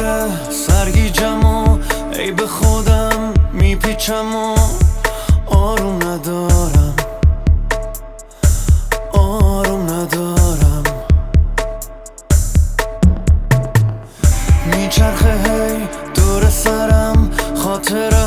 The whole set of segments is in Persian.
پره سرگیجم و ای به خودم میپیچم و آروم ندارم. آروم ندارم. میچرخه هی دور سرم خاطره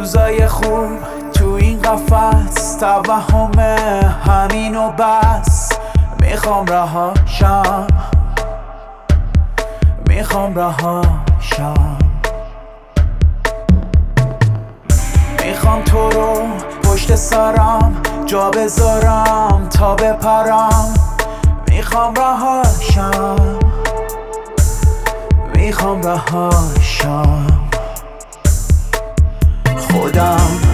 روزای خوب تو این قفص توهم همین و بس. می‌خوام رهاشم می‌خوام رهاشم می‌خوام تو رو پشت سرم جا بذارم تا بپرم. می‌خوام رهاشم می‌خوام رهاشم خودم down